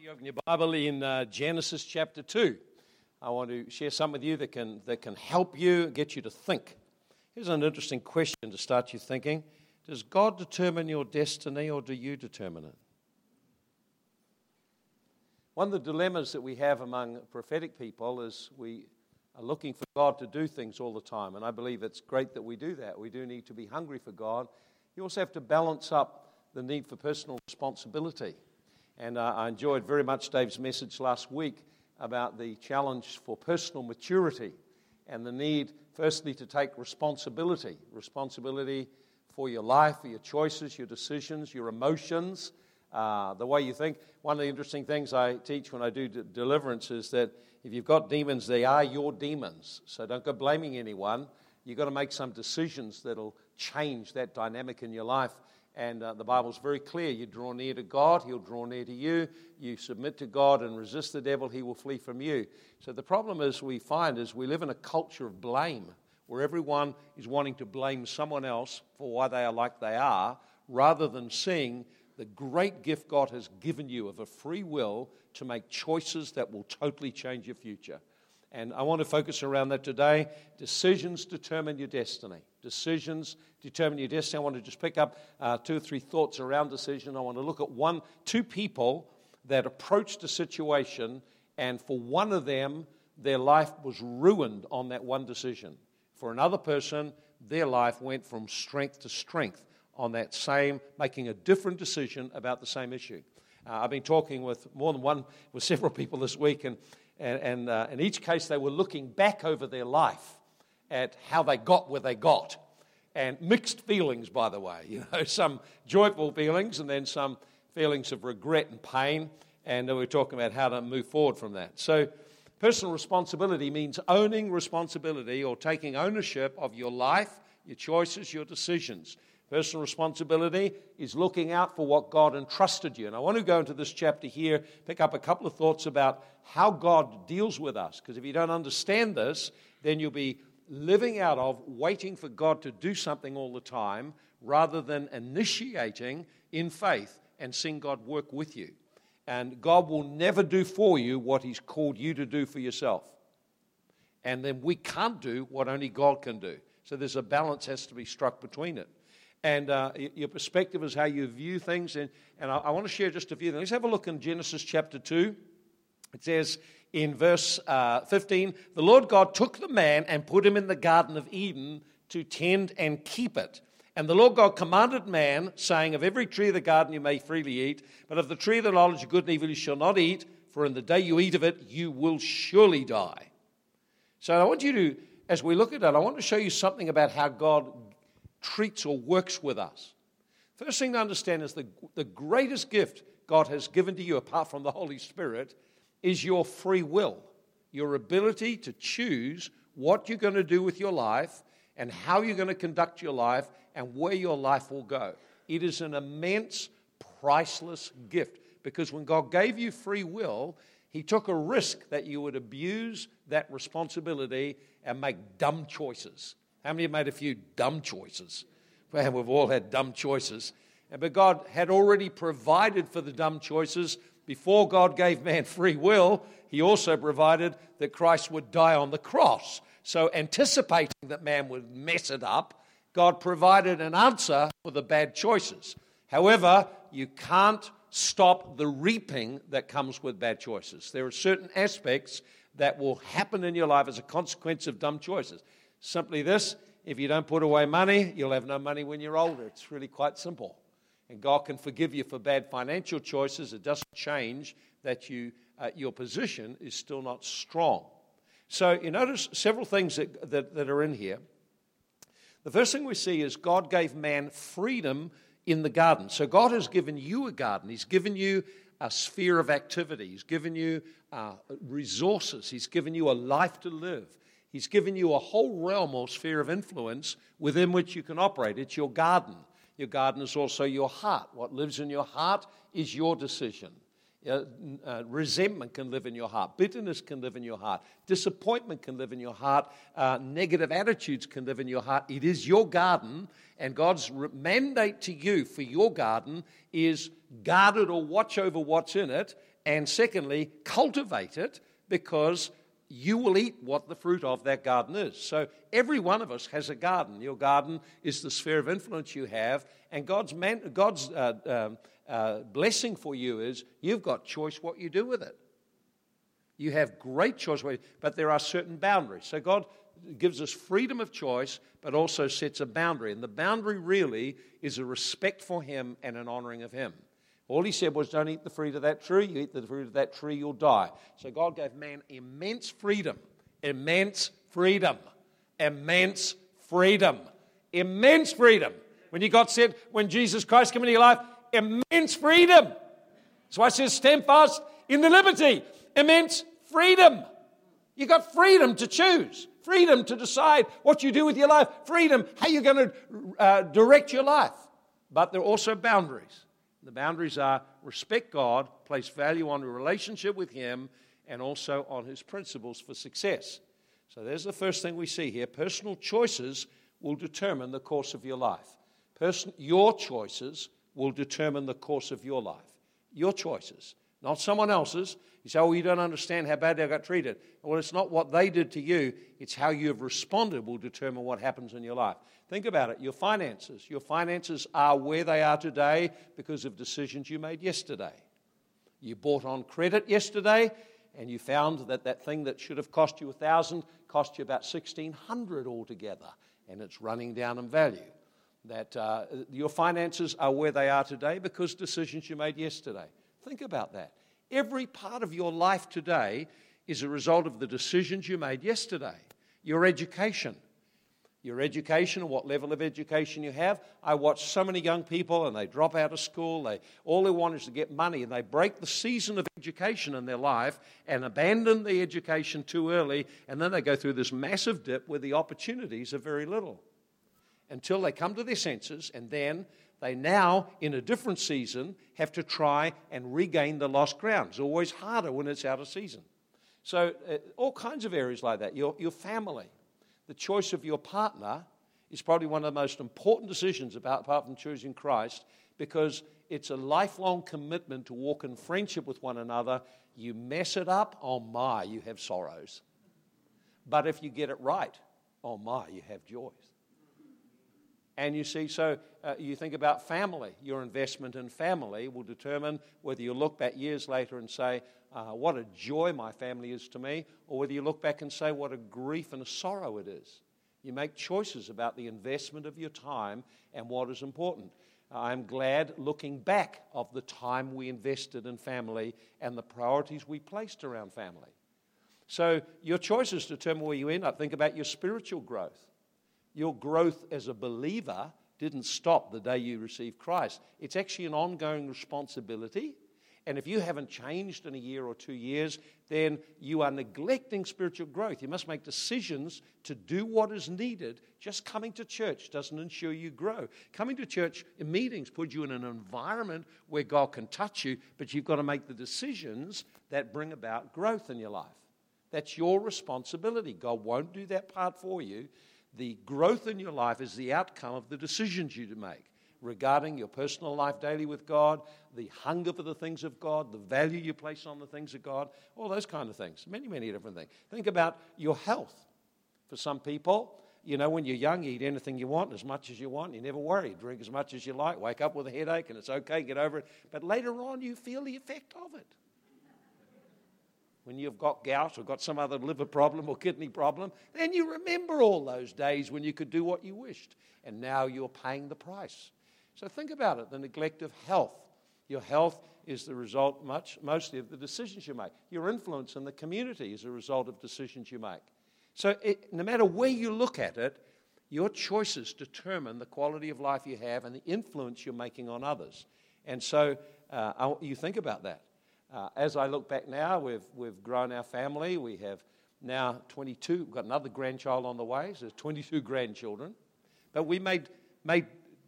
you open your Bible in uh, Genesis chapter 2. I want to share some with you that can, that can help you, get you to think. Here's an interesting question to start you thinking Does God determine your destiny or do you determine it? One of the dilemmas that we have among prophetic people is we are looking for God to do things all the time. And I believe it's great that we do that. We do need to be hungry for God. You also have to balance up the need for personal responsibility. And uh, I enjoyed very much Dave's message last week about the challenge for personal maturity and the need, firstly, to take responsibility responsibility for your life, for your choices, your decisions, your emotions, uh, the way you think. One of the interesting things I teach when I do d- deliverance is that if you've got demons, they are your demons. So don't go blaming anyone. You've got to make some decisions that'll change that dynamic in your life. And uh, the Bible's very clear. You draw near to God, He'll draw near to you. You submit to God and resist the devil, He will flee from you. So the problem is we find is we live in a culture of blame where everyone is wanting to blame someone else for why they are like they are, rather than seeing the great gift God has given you of a free will to make choices that will totally change your future. And I want to focus around that today. Decisions determine your destiny. Decisions determine your destiny. I want to just pick up uh, two or three thoughts around decision. I want to look at one, two people that approached a situation, and for one of them, their life was ruined on that one decision. For another person, their life went from strength to strength on that same, making a different decision about the same issue. Uh, I've been talking with more than one, with several people this week, and and, and uh, in each case, they were looking back over their life at how they got where they got. And mixed feelings, by the way. You know, some joyful feelings and then some feelings of regret and pain. And we're talking about how to move forward from that. So, personal responsibility means owning responsibility or taking ownership of your life, your choices, your decisions. Personal responsibility is looking out for what God entrusted you. And I want to go into this chapter here, pick up a couple of thoughts about how God deals with us. Because if you don't understand this, then you'll be living out of waiting for God to do something all the time rather than initiating in faith and seeing God work with you. And God will never do for you what He's called you to do for yourself. And then we can't do what only God can do. So there's a balance has to be struck between it and uh, your perspective is how you view things. And, and I, I, want to share just a few things. Let's have a look in Genesis chapter 2. It says in verse uh, 15 The Lord God took the man and put him in the Garden of Eden to tend and keep it. And the Lord God commanded man, saying, Of every tree of the garden you may freely eat, but of the tree of the knowledge of good and evil you shall not eat, for in the day you eat of it, you will surely die. So I want you to, as we look at that, I want to show you something about how God treats or works with us. First thing to understand is the, the greatest gift God has given to you, apart from the Holy Spirit, is your free will, your ability to choose what you're going to do with your life and how you're going to conduct your life and where your life will go. It is an immense, priceless gift because when God gave you free will, He took a risk that you would abuse that responsibility and make dumb choices. How many have made a few dumb choices? Well, we've all had dumb choices. But God had already provided for the dumb choices. Before God gave man free will, He also provided that Christ would die on the cross. So, anticipating that man would mess it up, God provided an answer for the bad choices. However, you can't stop the reaping that comes with bad choices. There are certain aspects that will happen in your life as a consequence of dumb choices. Simply this if you don't put away money, you'll have no money when you're older. It's really quite simple. And God can forgive you for bad financial choices. It doesn't change that you, uh, your position is still not strong. So you notice several things that, that, that are in here. The first thing we see is God gave man freedom in the garden. So God has given you a garden, He's given you a sphere of activity, He's given you uh, resources, He's given you a life to live. He's given you a whole realm or sphere of influence within which you can operate. It's your garden. Your garden is also your heart. What lives in your heart is your decision. Uh, uh, resentment can live in your heart. Bitterness can live in your heart. Disappointment can live in your heart. Uh, negative attitudes can live in your heart. It is your garden, and God's re- mandate to you for your garden is guard it or watch over what's in it, and secondly, cultivate it because you will eat what the fruit of that garden is. So every one of us has a garden. Your garden is the sphere of influence you have, and God's, man, God's uh, um, uh, blessing for you is you've got choice what you do with it. You have great choice, but there are certain boundaries. So God gives us freedom of choice, but also sets a boundary. And the boundary really is a respect for Him and an honoring of Him. All He said was, Don't eat the fruit of that tree. You eat the fruit of that tree, you'll die. So God gave man immense freedom. Immense freedom. Immense freedom. Immense freedom. When you got said, when Jesus Christ came into your life, immense freedom. So I says, stand fast in the liberty. Immense freedom. You got freedom to choose, freedom to decide what you do with your life, freedom how you're going to uh, direct your life. But there are also boundaries. The boundaries are respect God, place value on a relationship with Him, and also on His principles for success. So there's the first thing we see here. Personal choices will determine the course of your life. Person, your choices will determine the course of your life. Your choices, not someone else's. You say, oh, you don't understand how bad I got treated. Well, it's not what they did to you, it's how you have responded will determine what happens in your life. Think about it. Your finances. Your finances are where they are today because of decisions you made yesterday. You bought on credit yesterday, and you found that that thing that should have cost you a thousand cost you about 1600 altogether, and it's running down in value that uh, your finances are where they are today because decisions you made yesterday. Think about that. Every part of your life today is a result of the decisions you made yesterday. Your education, your education what level of education you have. I watch so many young people and they drop out of school. They, all they want is to get money and they break the season of education in their life and abandon the education too early. And then they go through this massive dip where the opportunities are very little until they come to their senses, and then they now, in a different season, have to try and regain the lost ground. It's always harder when it's out of season. So, uh, all kinds of areas like that. Your, your family, the choice of your partner is probably one of the most important decisions about, apart from choosing Christ because it's a lifelong commitment to walk in friendship with one another. You mess it up, oh my, you have sorrows. But if you get it right, oh my, you have joys. And you see, so uh, you think about family. Your investment in family will determine whether you look back years later and say, uh, What a joy my family is to me, or whether you look back and say, What a grief and a sorrow it is. You make choices about the investment of your time and what is important. I'm glad looking back of the time we invested in family and the priorities we placed around family. So your choices determine where you end up. Think about your spiritual growth. Your growth as a believer didn't stop the day you received Christ. It's actually an ongoing responsibility. And if you haven't changed in a year or two years, then you are neglecting spiritual growth. You must make decisions to do what is needed. Just coming to church doesn't ensure you grow. Coming to church in meetings puts you in an environment where God can touch you, but you've got to make the decisions that bring about growth in your life. That's your responsibility. God won't do that part for you. The growth in your life is the outcome of the decisions you make regarding your personal life daily with God, the hunger for the things of God, the value you place on the things of God, all those kind of things. Many, many different things. Think about your health. For some people, you know, when you're young, you eat anything you want, as much as you want, you never worry. Drink as much as you like, wake up with a headache, and it's okay, get over it. But later on, you feel the effect of it when you've got gout or got some other liver problem or kidney problem, then you remember all those days when you could do what you wished. And now you're paying the price. So think about it the neglect of health. Your health is the result, much, mostly, of the decisions you make. Your influence in the community is a result of decisions you make. So it, no matter where you look at it, your choices determine the quality of life you have and the influence you're making on others. And so uh, you think about that. Uh, as I look back now, we've, we've grown our family. We have now 22, we've got another grandchild on the way, so there's 22 grandchildren. But we made, made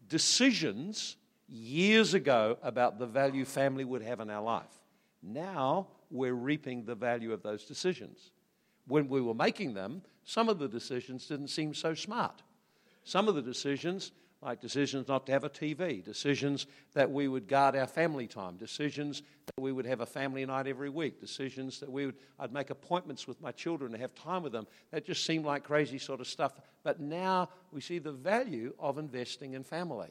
decisions years ago about the value family would have in our life. Now we're reaping the value of those decisions. When we were making them, some of the decisions didn't seem so smart. Some of the decisions like decisions not to have a TV, decisions that we would guard our family time, decisions that we would have a family night every week, decisions that we would, I'd make appointments with my children to have time with them. That just seemed like crazy sort of stuff. But now we see the value of investing in family.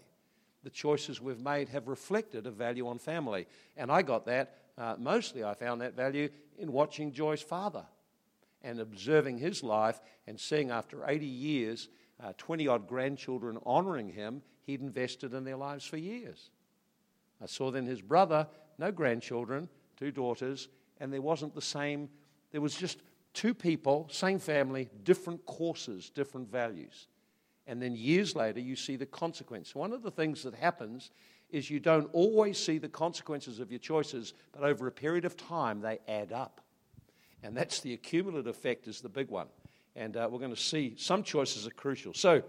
The choices we've made have reflected a value on family. And I got that, uh, mostly I found that value in watching Joy's father and observing his life and seeing after 80 years 20 uh, odd grandchildren honoring him, he'd invested in their lives for years. I saw then his brother, no grandchildren, two daughters, and there wasn't the same, there was just two people, same family, different courses, different values. And then years later, you see the consequence. One of the things that happens is you don't always see the consequences of your choices, but over a period of time, they add up. And that's the accumulative effect, is the big one. And uh, we're going to see some choices are crucial. So,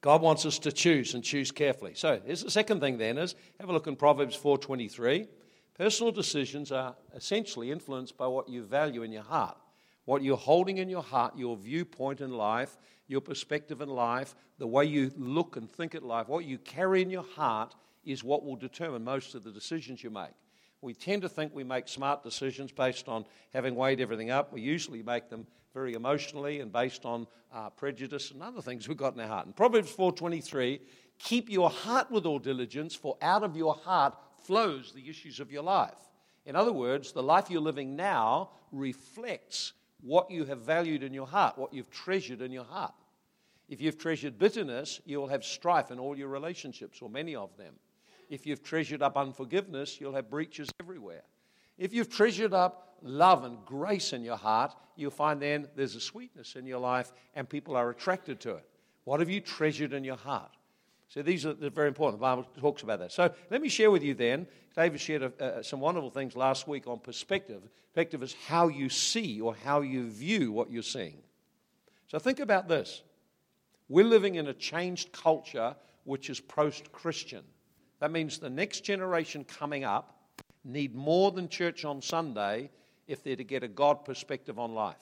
God wants us to choose and choose carefully. So, here's the second thing then is have a look in Proverbs 4:23. Personal decisions are essentially influenced by what you value in your heart. What you're holding in your heart, your viewpoint in life, your perspective in life, the way you look and think at life, what you carry in your heart is what will determine most of the decisions you make. We tend to think we make smart decisions based on having weighed everything up. We usually make them very emotionally and based on uh, prejudice and other things we've got in our heart. In Proverbs 4.23, keep your heart with all diligence, for out of your heart flows the issues of your life. In other words, the life you're living now reflects what you have valued in your heart, what you've treasured in your heart. If you've treasured bitterness, you'll have strife in all your relationships, or many of them. If you've treasured up unforgiveness, you'll have breaches everywhere. If you've treasured up love and grace in your heart, you'll find then there's a sweetness in your life and people are attracted to it. What have you treasured in your heart? So these are very important. The Bible talks about that. So let me share with you then. David shared a, uh, some wonderful things last week on perspective. Perspective is how you see or how you view what you're seeing. So think about this. We're living in a changed culture which is post Christian. That means the next generation coming up need more than church on Sunday if they're to get a God perspective on life.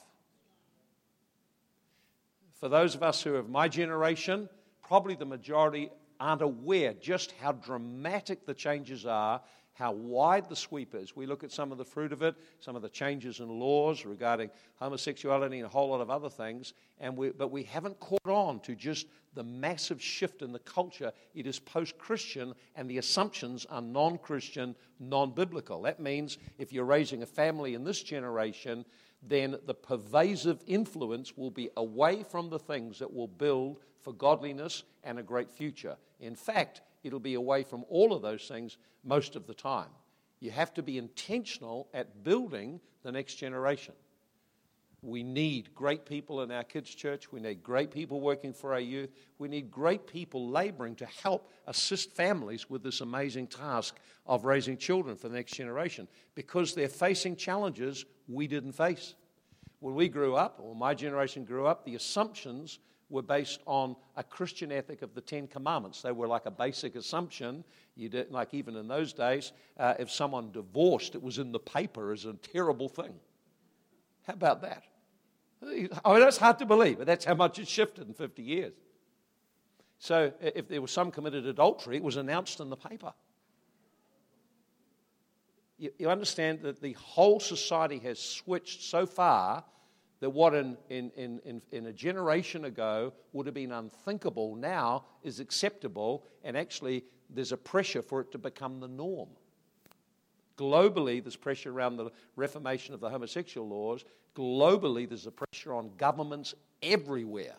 For those of us who are of my generation, probably the majority aren't aware just how dramatic the changes are how wide the sweep is. We look at some of the fruit of it, some of the changes in laws regarding homosexuality and a whole lot of other things, and we, but we haven't caught on to just the massive shift in the culture. It is post Christian, and the assumptions are non Christian, non biblical. That means if you're raising a family in this generation, then the pervasive influence will be away from the things that will build for godliness and a great future. In fact, it'll be away from all of those things most of the time. You have to be intentional at building the next generation. We need great people in our kids' church. We need great people working for our youth. We need great people laboring to help assist families with this amazing task of raising children for the next generation because they're facing challenges we didn't face. When we grew up, or my generation grew up, the assumptions were based on a Christian ethic of the Ten Commandments. They were like a basic assumption. You did, like even in those days, uh, if someone divorced, it was in the paper as a terrible thing. How about that? I mean, that's hard to believe, but that's how much it's shifted in 50 years. So if there was some committed adultery, it was announced in the paper. You, you understand that the whole society has switched so far that what in, in, in, in, a generation ago would have been unthinkable now is acceptable, and actually there's a pressure for it to become the norm. Globally, there's pressure around the reformation of the homosexual laws. Globally, there's a pressure on governments everywhere.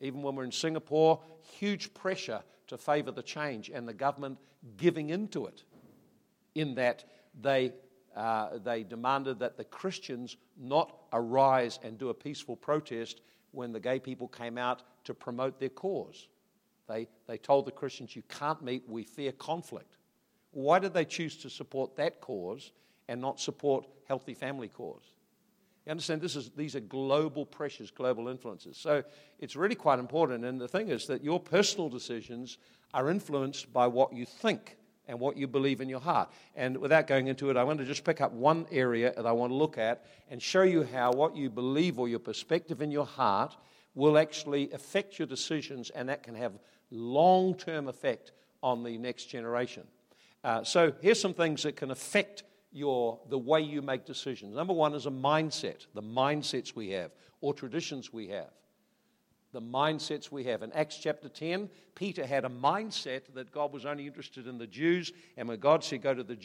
Even when we're in Singapore, huge pressure to favor the change and the government giving into it, in that they uh, they demanded that the Christians not arise and do a peaceful protest when the gay people came out to promote their cause. They, they told the Christians, You can't meet, we fear conflict. Why did they choose to support that cause and not support healthy family cause? You understand, this is, these are global pressures, global influences. So it's really quite important. And the thing is that your personal decisions are influenced by what you think and what you believe in your heart. And without going into it, I want to just pick up one area that I want to look at and show you how what you believe or your perspective in your heart will actually affect your decisions, and that can have long term effect on the next generation. Uh, so here's some things that can affect your, the way you make decisions. Number one is a mindset, the mindsets we have or traditions we have. The mindsets we have. In Acts chapter 10, Peter had a mindset that God was only interested in the Jews, and when God said, Go to the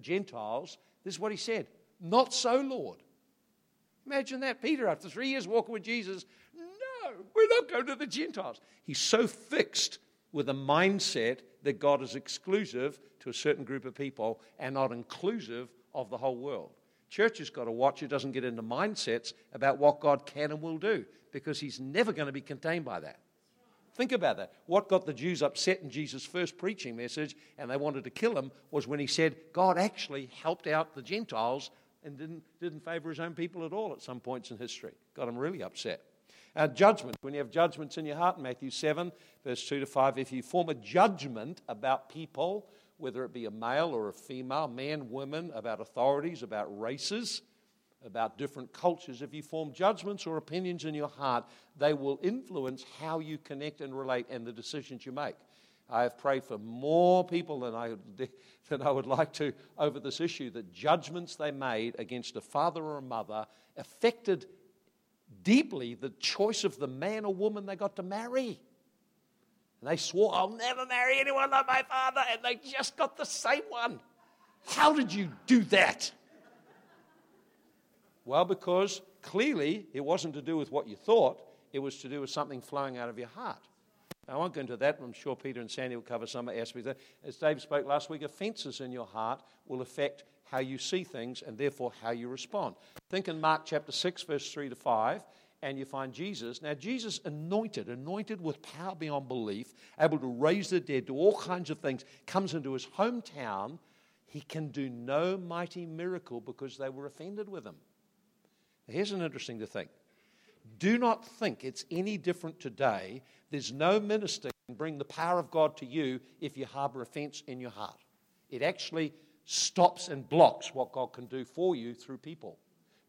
Gentiles, this is what he said Not so, Lord. Imagine that. Peter, after three years walking with Jesus, no, we're not going to the Gentiles. He's so fixed with a mindset that God is exclusive to a certain group of people and not inclusive of the whole world. Church has got to watch it doesn't get into mindsets about what God can and will do because he's never going to be contained by that. Think about that. What got the Jews upset in Jesus' first preaching message and they wanted to kill him was when he said God actually helped out the Gentiles and didn't, didn't favor his own people at all at some points in history. Got him really upset. Uh, judgment. When you have judgments in your heart, Matthew 7, verse 2 to 5, if you form a judgment about people, whether it be a male or a female, man, woman, about authorities, about races, about different cultures, if you form judgments or opinions in your heart, they will influence how you connect and relate and the decisions you make. I have prayed for more people than I, than I would like to over this issue that judgments they made against a father or a mother affected deeply the choice of the man or woman they got to marry. And they swore, I'll never marry anyone like my father, and they just got the same one. How did you do that? Well, because clearly it wasn't to do with what you thought, it was to do with something flowing out of your heart. I won't go into that. I'm sure Peter and Sandy will cover some aspects. Of that. As Dave spoke last week, offences in your heart will affect how you see things and therefore how you respond. Think in Mark chapter 6, verse 3 to 5, and you find Jesus. Now, Jesus anointed, anointed with power beyond belief, able to raise the dead, do all kinds of things, comes into his hometown. He can do no mighty miracle because they were offended with him. Now, here's an interesting thing. Do not think it's any different today. There's no minister can bring the power of God to you if you harbor offense in your heart. It actually stops and blocks what God can do for you through people.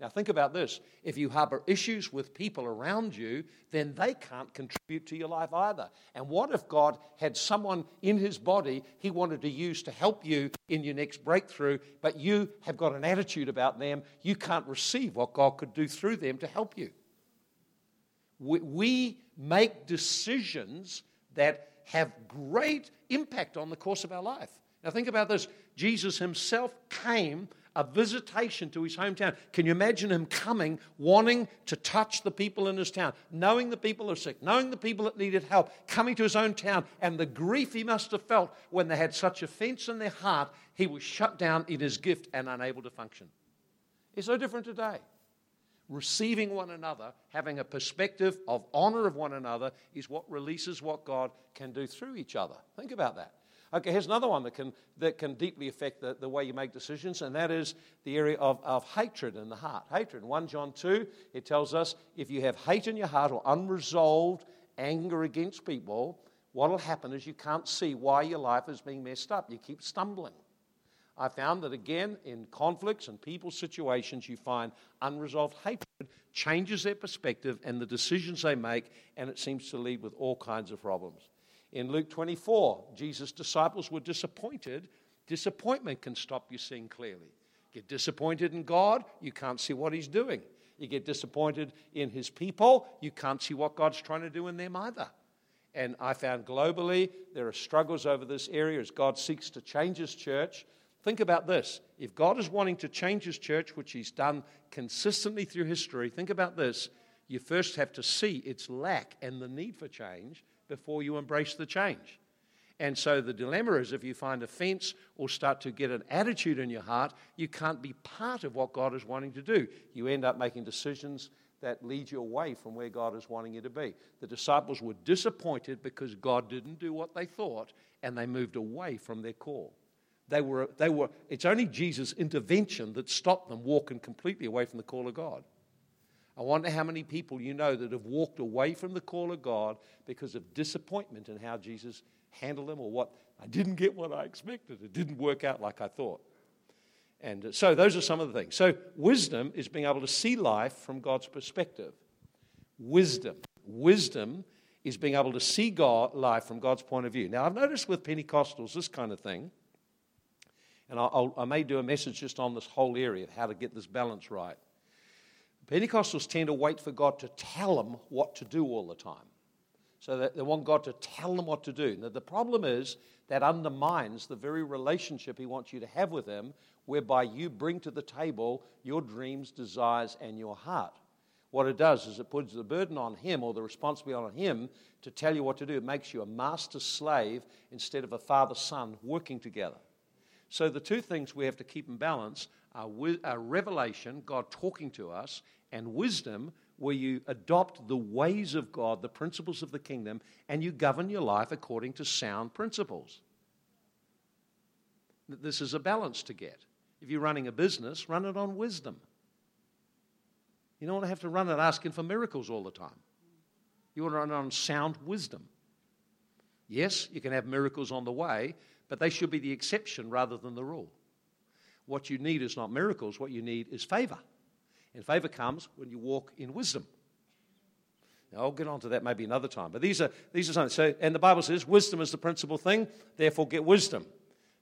Now, think about this. If you harbor issues with people around you, then they can't contribute to your life either. And what if God had someone in his body he wanted to use to help you in your next breakthrough, but you have got an attitude about them, you can't receive what God could do through them to help you? We make decisions that have great impact on the course of our life. Now, think about this Jesus himself came a visitation to his hometown. Can you imagine him coming, wanting to touch the people in his town, knowing the people are sick, knowing the people that needed help, coming to his own town, and the grief he must have felt when they had such offense in their heart, he was shut down in his gift and unable to function. It's no different today. Receiving one another, having a perspective of honor of one another, is what releases what God can do through each other. Think about that. Okay, here's another one that can, that can deeply affect the, the way you make decisions, and that is the area of, of hatred in the heart. Hatred. 1 John 2, it tells us if you have hate in your heart or unresolved anger against people, what will happen is you can't see why your life is being messed up. You keep stumbling. I found that again, in conflicts and people situations, you find unresolved hatred changes their perspective and the decisions they make, and it seems to lead with all kinds of problems. In Luke 24, Jesus' disciples were disappointed. Disappointment can stop you seeing clearly. Get disappointed in God, you can't see what He's doing. You get disappointed in His people, you can't see what God's trying to do in them either. And I found globally there are struggles over this area as God seeks to change His church. Think about this. If God is wanting to change His church, which He's done consistently through history, think about this. You first have to see its lack and the need for change before you embrace the change. And so the dilemma is if you find offense or start to get an attitude in your heart, you can't be part of what God is wanting to do. You end up making decisions that lead you away from where God is wanting you to be. The disciples were disappointed because God didn't do what they thought and they moved away from their call. They were, they were, it's only Jesus' intervention that stopped them walking completely away from the call of God. I wonder how many people you know that have walked away from the call of God because of disappointment in how Jesus handled them or what I didn't get what I expected. It didn't work out like I thought. And uh, so those are some of the things. So wisdom is being able to see life from God's perspective. Wisdom. Wisdom is being able to see God, life from God's point of view. Now, I've noticed with Pentecostals this kind of thing, and I'll, i may do a message just on this whole area of how to get this balance right. Pentecostals tend to wait for God to tell them what to do all the time. So that they want God to tell them what to do. Now, the problem is that undermines the very relationship He wants you to have with Him, whereby you bring to the table your dreams, desires, and your heart. What it does is it puts the burden on him or the responsibility on him to tell you what to do. It makes you a master slave instead of a father son working together. So, the two things we have to keep in balance are, revelation, God talking to us, and wisdom, where you adopt the ways of God, the principles of the kingdom, and you govern your life according to sound principles. This is a balance to get. If you're running a business, run it on wisdom. You don't want to have to run it asking for miracles all the time. You want to run it on sound wisdom. Yes, you can have miracles on the way, but they should be the exception rather than the rule. What you need is not miracles, what you need is favor. And favor comes when you walk in wisdom. Now, I'll get on to that maybe another time. But these are, these are something. So, and the Bible says wisdom is the principal thing, therefore get wisdom.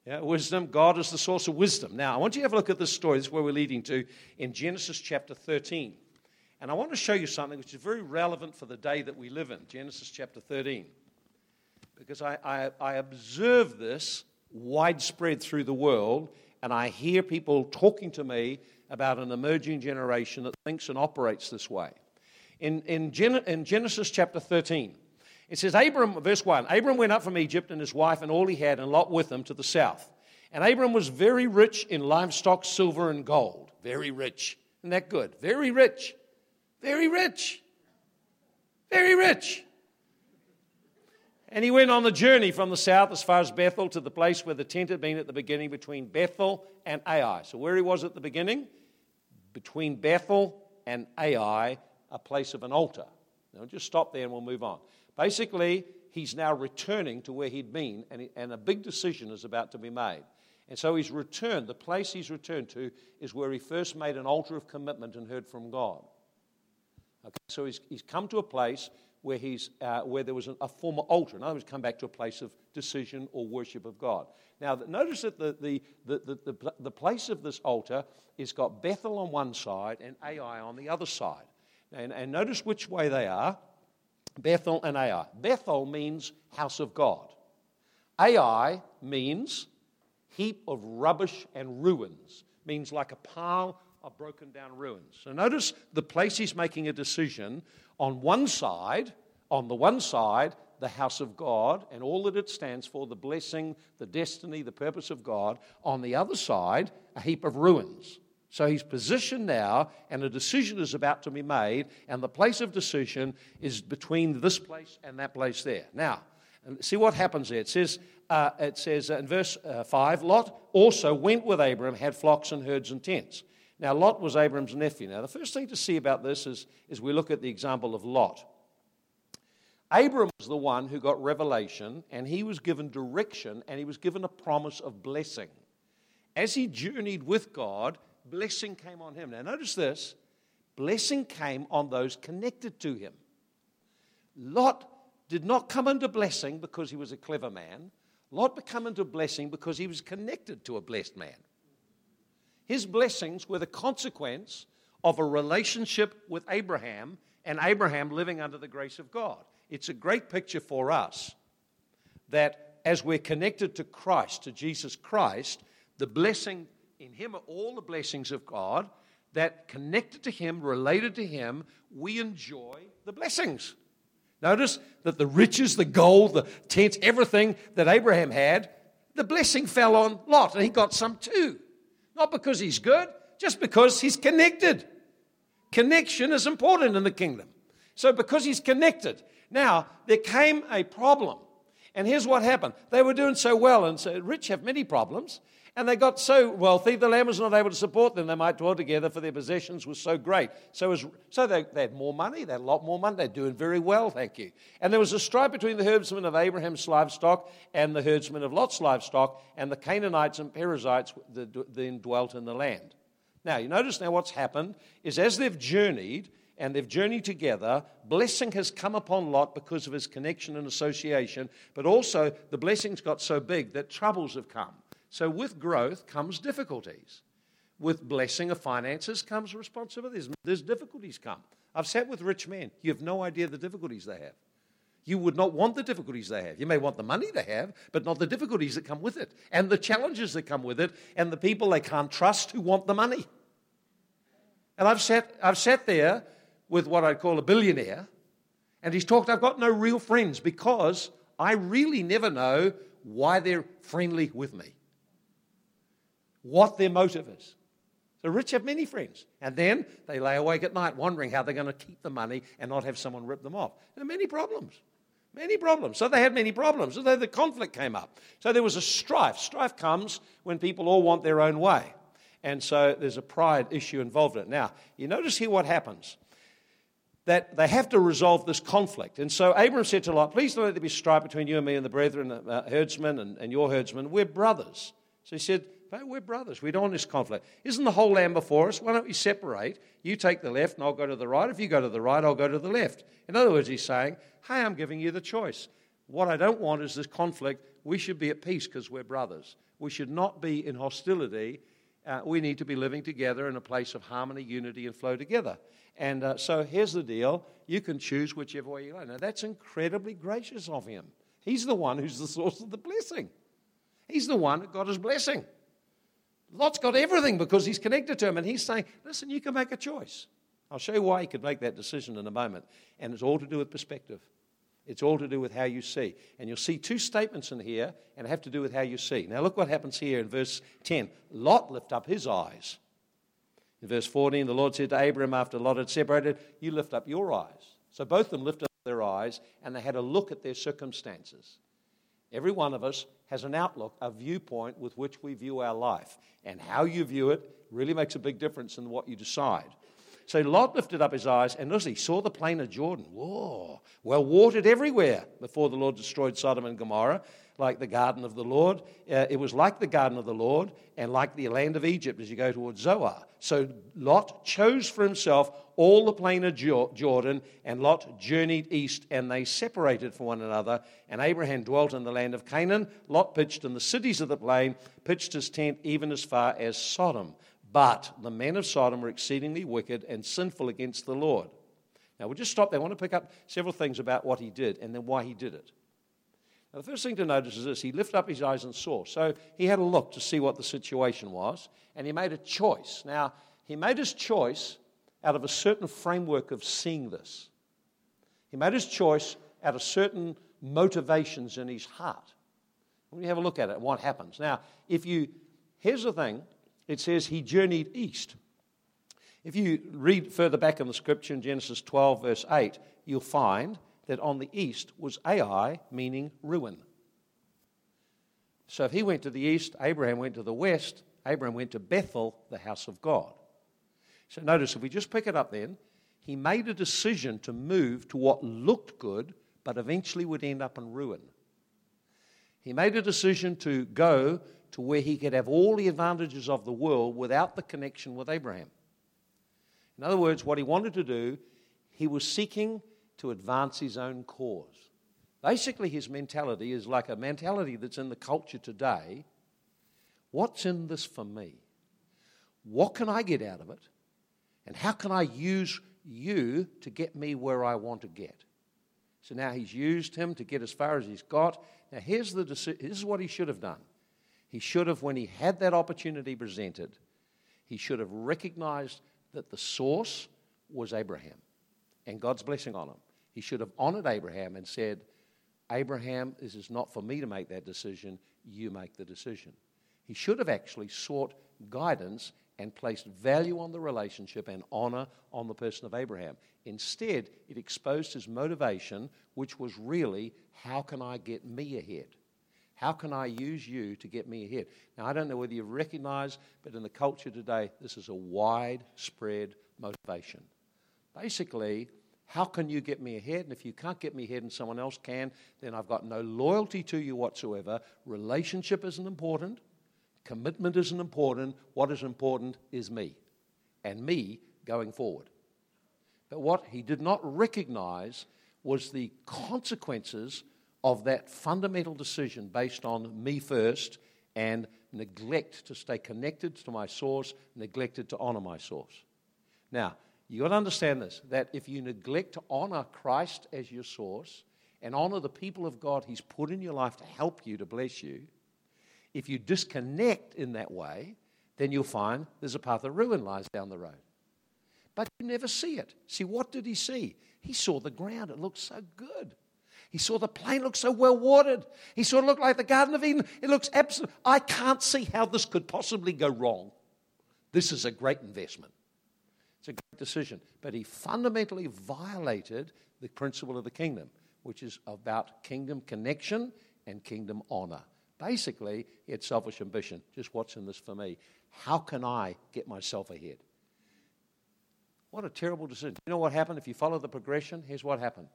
Yeah, wisdom, God is the source of wisdom. Now, I want you to have a look at this story. This is where we're leading to in Genesis chapter 13. And I want to show you something which is very relevant for the day that we live in Genesis chapter 13. Because I, I, I observe this widespread through the world, and I hear people talking to me about an emerging generation that thinks and operates this way. In, in, Gen, in Genesis chapter 13, it says, Abram, verse 1 Abram went up from Egypt and his wife and all he had, and Lot with him to the south. And Abram was very rich in livestock, silver, and gold. Very rich. Isn't that good? Very rich. Very rich. Very rich. And he went on the journey from the south as far as Bethel to the place where the tent had been at the beginning between Bethel and Ai. So, where he was at the beginning? Between Bethel and Ai, a place of an altar. Now, just stop there and we'll move on. Basically, he's now returning to where he'd been, and, and a big decision is about to be made. And so he's returned. The place he's returned to is where he first made an altar of commitment and heard from God. Okay, so he's, he's come to a place where, he's, uh, where there was a, a former altar. In other words, come back to a place of decision or worship of God. Now, notice that the, the, the, the, the place of this altar is got Bethel on one side and Ai on the other side. And, and notice which way they are Bethel and Ai. Bethel means house of God, Ai means heap of rubbish and ruins, means like a pile of broken down ruins. So notice the place he's making a decision on one side, on the one side, the house of God and all that it stands for, the blessing, the destiny, the purpose of God. On the other side, a heap of ruins. So he's positioned now, and a decision is about to be made, and the place of decision is between this place and that place there. Now, see what happens there. It says, uh, it says in verse uh, 5 Lot also went with Abram, had flocks and herds and tents. Now, Lot was Abram's nephew. Now, the first thing to see about this is, is we look at the example of Lot. Abram was the one who got revelation, and he was given direction, and he was given a promise of blessing. As he journeyed with God, blessing came on him. Now, notice this blessing came on those connected to him. Lot did not come into blessing because he was a clever man. Lot came into blessing because he was connected to a blessed man. His blessings were the consequence of a relationship with Abraham and Abraham living under the grace of God. It's a great picture for us that as we're connected to Christ, to Jesus Christ, the blessing in Him are all the blessings of God that connected to Him, related to Him, we enjoy the blessings. Notice that the riches, the gold, the tents, everything that Abraham had, the blessing fell on Lot, and he got some too. Not because he's good, just because he's connected. Connection is important in the kingdom. So, because he's connected. Now, there came a problem. And here's what happened. They were doing so well, and so rich have many problems. And they got so wealthy, the land was not able to support them. They might dwell together, for their possessions were so great. So, was, so they, they, had more money, they had a lot more money, they're doing very well, thank you. And there was a strife between the herdsmen of Abraham's livestock and the herdsmen of Lot's livestock, and the Canaanites and Perizzites then dwelt in the land. Now, you notice now what's happened is as they've journeyed, and they've journeyed together. Blessing has come upon Lot because of his connection and association, but also the blessings got so big that troubles have come. So, with growth comes difficulties. With blessing of finances comes responsibilities. There's difficulties come. I've sat with rich men. You have no idea the difficulties they have. You would not want the difficulties they have. You may want the money they have, but not the difficulties that come with it, and the challenges that come with it, and the people they can't trust who want the money. And I've sat, I've sat there with what I'd call a billionaire, and he's talked, I've got no real friends because I really never know why they're friendly with me, what their motive is. So rich have many friends, and then they lay awake at night wondering how they're going to keep the money and not have someone rip them off. There are many problems. Many problems. So they had many problems. So the conflict came up. So there was a strife. Strife comes when people all want their own way. And so there's a pride issue involved in it. Now, you notice here what happens that they have to resolve this conflict. And so Abram said to Lot, Please don't let there be strife between you and me and the brethren, uh, herdsmen and, and your herdsmen. We're brothers. So he said, we're brothers. We don't want this conflict. Isn't the whole land before us? Why don't we separate? You take the left and I'll go to the right. If you go to the right, I'll go to the left. In other words, he's saying, Hey, I'm giving you the choice. What I don't want is this conflict. We should be at peace because we're brothers. We should not be in hostility. Uh, we need to be living together in a place of harmony, unity, and flow together. And uh, so here's the deal you can choose whichever way you like. Now, that's incredibly gracious of him. He's the one who's the source of the blessing, he's the one that got his blessing. Lot's got everything because he's connected to him, and he's saying, Listen, you can make a choice. I'll show you why he could make that decision in a moment. And it's all to do with perspective. It's all to do with how you see. And you'll see two statements in here, and have to do with how you see. Now, look what happens here in verse 10. Lot lift up his eyes. In verse 14, the Lord said to Abram after Lot had separated, You lift up your eyes. So both of them lifted up their eyes, and they had a look at their circumstances. Every one of us has an outlook, a viewpoint with which we view our life. And how you view it really makes a big difference in what you decide. So Lot lifted up his eyes and listen, he saw the plain of Jordan. Whoa, well watered everywhere before the Lord destroyed Sodom and Gomorrah like the garden of the Lord. Uh, it was like the garden of the Lord and like the land of Egypt as you go towards Zoar. So Lot chose for himself all the plain of Jordan, and Lot journeyed east, and they separated from one another. And Abraham dwelt in the land of Canaan. Lot pitched in the cities of the plain, pitched his tent even as far as Sodom. But the men of Sodom were exceedingly wicked and sinful against the Lord. Now, we'll just stop there. I want to pick up several things about what he did and then why he did it. Now, the first thing to notice is this he lifted up his eyes and saw. So he had a look to see what the situation was, and he made a choice. Now, he made his choice out of a certain framework of seeing this. He made his choice out of certain motivations in his heart. When you have a look at it, what happens? Now, if you, here's the thing it says he journeyed east. If you read further back in the scripture in Genesis 12, verse 8, you'll find that on the east was Ai, meaning ruin. So if he went to the east, Abraham went to the west, Abraham went to Bethel, the house of God. So notice, if we just pick it up then, he made a decision to move to what looked good, but eventually would end up in ruin. He made a decision to go to where he could have all the advantages of the world without the connection with Abraham. In other words, what he wanted to do, he was seeking to advance his own cause. Basically, his mentality is like a mentality that's in the culture today. What's in this for me? What can I get out of it? And how can I use you to get me where I want to get? So now he's used him to get as far as he's got. Now, here's the this is what he should have done. He should have, when he had that opportunity presented, he should have recognized that the source was Abraham and God's blessing on him. He should have honored Abraham and said, Abraham, this is not for me to make that decision, you make the decision. He should have actually sought guidance and placed value on the relationship and honor on the person of Abraham. Instead, it exposed his motivation, which was really, how can I get me ahead? How can I use you to get me ahead? Now, I don't know whether you recognize, but in the culture today, this is a widespread motivation. Basically, how can you get me ahead? And if you can't get me ahead and someone else can, then I've got no loyalty to you whatsoever. Relationship isn't important. Commitment isn't important. What is important is me and me going forward. But what he did not recognize was the consequences of that fundamental decision based on me first and neglect to stay connected to my source, neglected to honor my source. Now, you've got to understand this that if you neglect to honor Christ as your source and honor the people of God He's put in your life to help you, to bless you, if you disconnect in that way, then you'll find there's a path of ruin lies down the road. But you never see it. See, what did he see? He saw the ground. It looked so good. He saw the plain look so well watered. He saw it look like the Garden of Eden. It looks absolute. I can't see how this could possibly go wrong. This is a great investment. It's a great decision. But he fundamentally violated the principle of the kingdom, which is about kingdom connection and kingdom honor. Basically, he had selfish ambition. Just what's in this for me? How can I get myself ahead? What a terrible decision. You know what happened? If you follow the progression, here's what happened.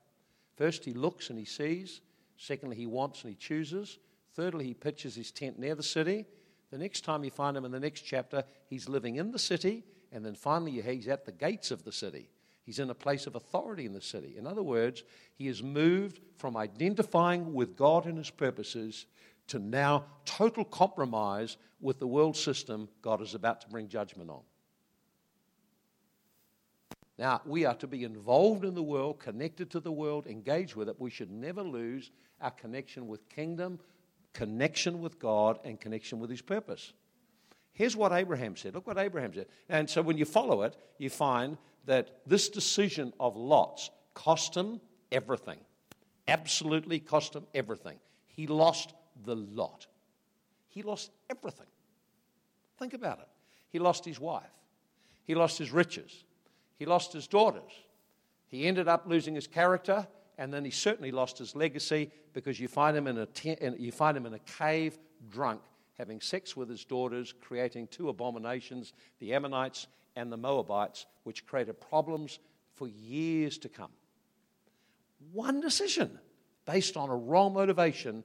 First, he looks and he sees. Secondly, he wants and he chooses. Thirdly, he pitches his tent near the city. The next time you find him in the next chapter, he's living in the city. And then finally, he's at the gates of the city. He's in a place of authority in the city. In other words, he has moved from identifying with God and his purposes to now total compromise with the world system God is about to bring judgment on. Now, we are to be involved in the world, connected to the world, engaged with it. We should never lose our connection with kingdom, connection with God, and connection with His purpose. Here's what Abraham said. Look what Abraham said. And so when you follow it, you find that this decision of Lot's cost him everything. Absolutely cost him everything. He lost the lot. He lost everything. Think about it. He lost his wife, he lost his riches, he lost his daughters. He ended up losing his character, and then he certainly lost his legacy because you find him in a, te- you find him in a cave drunk, having sex with his daughters, creating two abominations, the Ammonites and the Moabites, which created problems for years to come. One decision based on a wrong motivation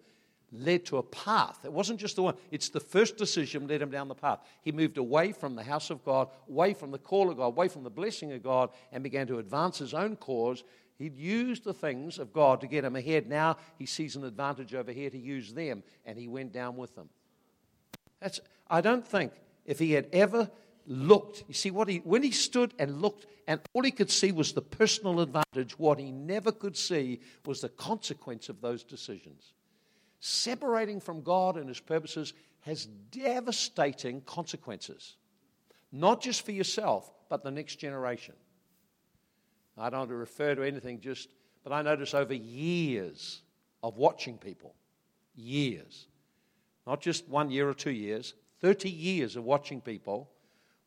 led to a path. It wasn't just the one, it's the first decision led him down the path. He moved away from the house of God, away from the call of God, away from the blessing of God, and began to advance his own cause. He'd used the things of God to get him ahead. Now he sees an advantage over here to use them, and he went down with them. That's, I don't think if he had ever looked, you see, what he, when he stood and looked, and all he could see was the personal advantage, what he never could see was the consequence of those decisions separating from God and His purposes has devastating consequences, not just for yourself, but the next generation. I don't want to refer to anything just, but I notice over years of watching people, years, not just one year or two years, 30 years of watching people,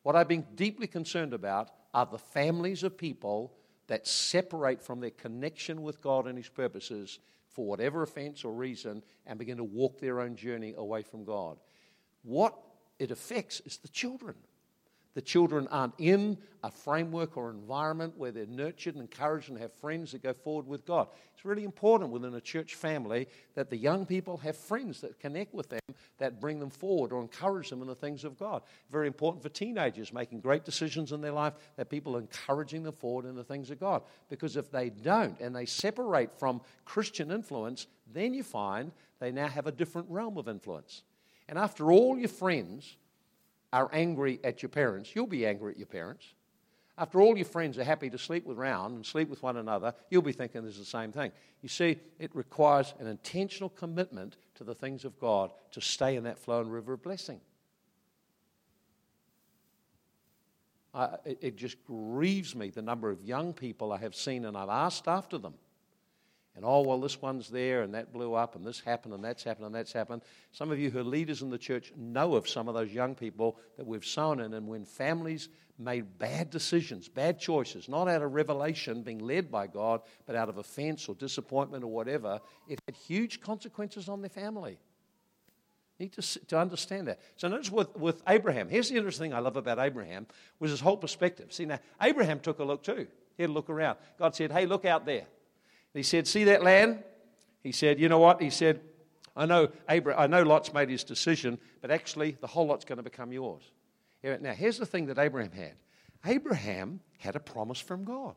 what I've been deeply concerned about are the families of people that separate from their connection with God and His purposes for whatever offense or reason and begin to walk their own journey away from God. What it affects is the children. The children aren't in a framework or environment where they're nurtured and encouraged and have friends that go forward with God. It's really important within a church family that the young people have friends that connect with them, that bring them forward or encourage them in the things of God. Very important for teenagers making great decisions in their life that people are encouraging them forward in the things of God. Because if they don't and they separate from Christian influence, then you find they now have a different realm of influence. And after all your friends, are angry at your parents, you'll be angry at your parents. After all your friends are happy to sleep with round and sleep with one another, you'll be thinking there's the same thing. You see, it requires an intentional commitment to the things of God to stay in that flowing river of blessing. Uh, it, it just grieves me the number of young people I have seen, and I've asked after them and oh, well, this one's there and that blew up and this happened and that's happened and that's happened. Some of you who are leaders in the church know of some of those young people that we've sown in. And when families made bad decisions, bad choices, not out of revelation being led by God, but out of offense or disappointment or whatever, it had huge consequences on their family. Need to, to understand that. So notice with, with Abraham. Here's the interesting thing I love about Abraham was his whole perspective. See now, Abraham took a look too. He had a look around. God said, "Hey, look out there." He said, "See that land?" He said, "You know what?" He said, "I know Abraham, I know Lot's made his decision, but actually the whole lot's going to become yours." Now, here's the thing that Abraham had. Abraham had a promise from God.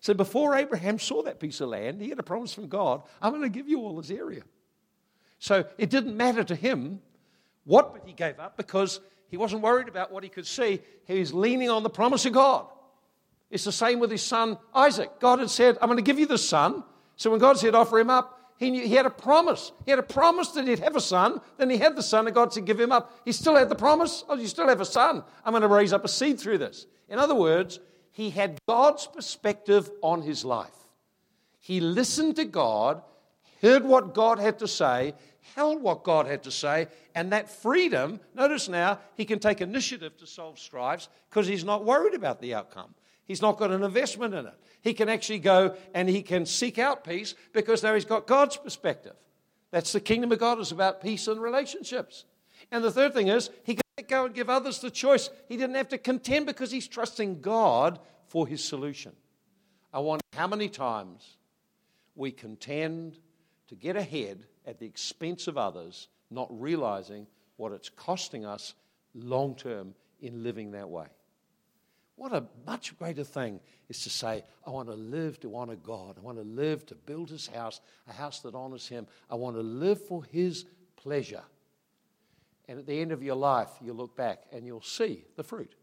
So before Abraham saw that piece of land, he had a promise from God I'm going to give you all this area. So it didn't matter to him what he gave up because he wasn't worried about what he could see. He was leaning on the promise of God. It's the same with his son Isaac. God had said, I'm going to give you the son. So when God said, offer him up, he, knew, he had a promise. He had a promise that he'd have a son. Then he had the son, and God said, Give him up. He still had the promise. Oh, you still have a son. I'm going to raise up a seed through this. In other words, he had God's perspective on his life. He listened to God, heard what God had to say, held what God had to say, and that freedom, notice now, he can take initiative to solve strifes because he's not worried about the outcome. He's not got an investment in it. He can actually go and he can seek out peace because now he's got God's perspective. That's the kingdom of God is about peace and relationships. And the third thing is he can go and give others the choice. He didn't have to contend because he's trusting God for his solution. I wonder how many times we contend to get ahead at the expense of others, not realizing what it's costing us long term in living that way. What a much greater thing is to say, I want to live to honor God. I want to live to build his house, a house that honors him. I want to live for his pleasure. And at the end of your life, you'll look back and you'll see the fruit.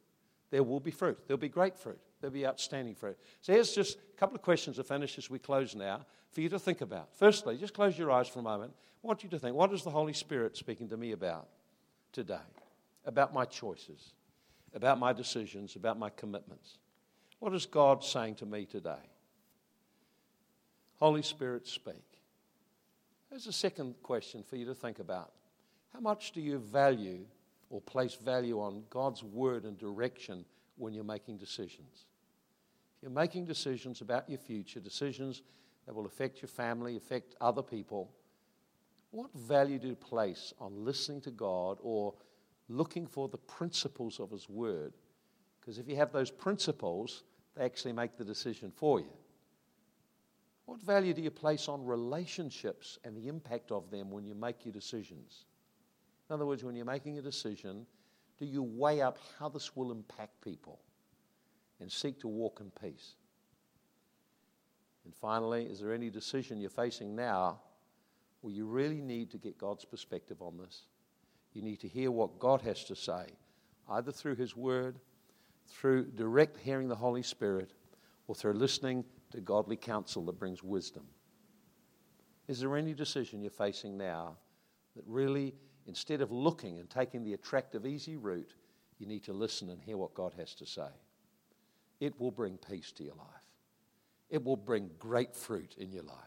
There will be fruit. There'll be great fruit. There'll be outstanding fruit. So here's just a couple of questions to finish as we close now for you to think about. Firstly, just close your eyes for a moment. I want you to think what is the Holy Spirit speaking to me about today? About my choices about my decisions, about my commitments. What is God saying to me today? Holy Spirit, speak. There's a second question for you to think about. How much do you value or place value on God's word and direction when you're making decisions? If you're making decisions about your future, decisions that will affect your family, affect other people, what value do you place on listening to God or looking for the principles of His Word. Because if you have those principles, they actually make the decision for you. What value do you place on relationships and the impact of them when you make your decisions? In other words, when you're making a decision, do you weigh up how this will impact people and seek to walk in peace? And finally, is there any decision you're facing now where you really need to get God's perspective on this? You need to hear what God has to say, either through His Word, through direct hearing the Holy Spirit, or through listening to godly counsel that brings wisdom. Is there any decision you're facing now that really, instead of looking and taking the attractive, easy route, you need to listen and hear what God has to say? It will bring peace to your life, it will bring great fruit in your life.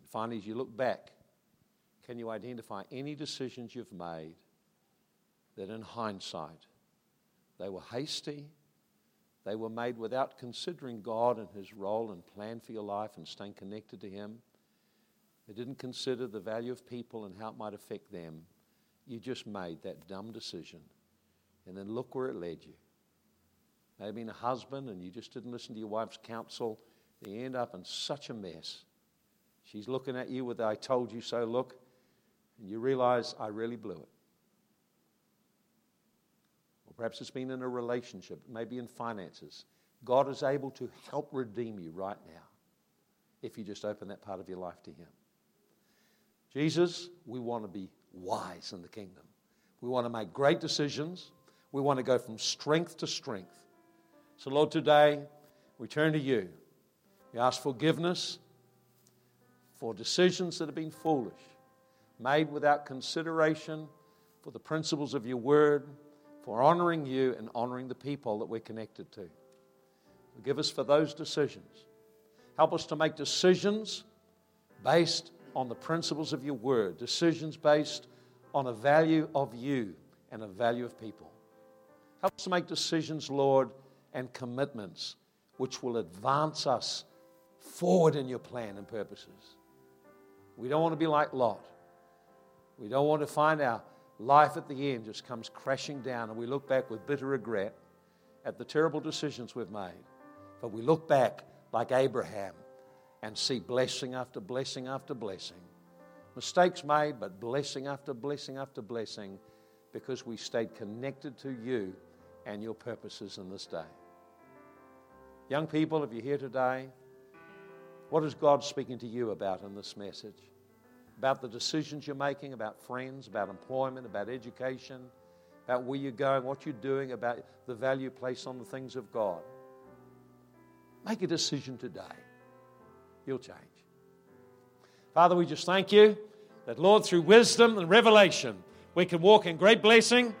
And finally, as you look back, can you identify any decisions you've made that in hindsight they were hasty, they were made without considering God and His role and plan for your life and staying connected to Him? They didn't consider the value of people and how it might affect them. You just made that dumb decision. And then look where it led you. Maybe being a husband and you just didn't listen to your wife's counsel. You end up in such a mess. She's looking at you with I told you so look and you realize I really blew it. Or perhaps it's been in a relationship, maybe in finances. God is able to help redeem you right now if you just open that part of your life to Him. Jesus, we want to be wise in the kingdom. We want to make great decisions. We want to go from strength to strength. So, Lord, today we turn to you. We ask forgiveness for decisions that have been foolish made without consideration for the principles of your word, for honoring you and honoring the people that we're connected to. Forgive us for those decisions. Help us to make decisions based on the principles of your word, decisions based on a value of you and a value of people. Help us to make decisions, Lord, and commitments which will advance us forward in your plan and purposes. We don't want to be like Lot. We don't want to find our life at the end just comes crashing down and we look back with bitter regret at the terrible decisions we've made. But we look back like Abraham and see blessing after blessing after blessing. Mistakes made, but blessing after blessing after blessing because we stayed connected to you and your purposes in this day. Young people, if you're here today, what is God speaking to you about in this message? About the decisions you're making, about friends, about employment, about education, about where you're going, what you're doing, about the value placed on the things of God. Make a decision today. You'll change. Father, we just thank you that, Lord, through wisdom and revelation, we can walk in great blessing,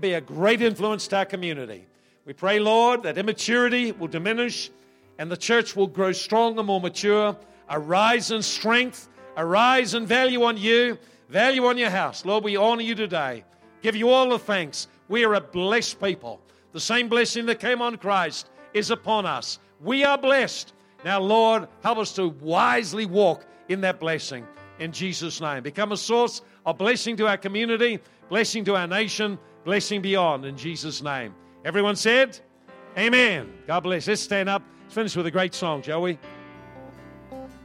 be a great influence to our community. We pray, Lord, that immaturity will diminish and the church will grow stronger, more mature, arise in strength, arise in value on you, value on your house. Lord, we honor you today. Give you all the thanks. We are a blessed people. The same blessing that came on Christ is upon us. We are blessed. Now, Lord, help us to wisely walk in that blessing in Jesus' name. Become a source of blessing to our community, blessing to our nation, blessing beyond in Jesus' name. Everyone said, Amen. God bless. Let's stand up. Let's finish with a great song, shall we?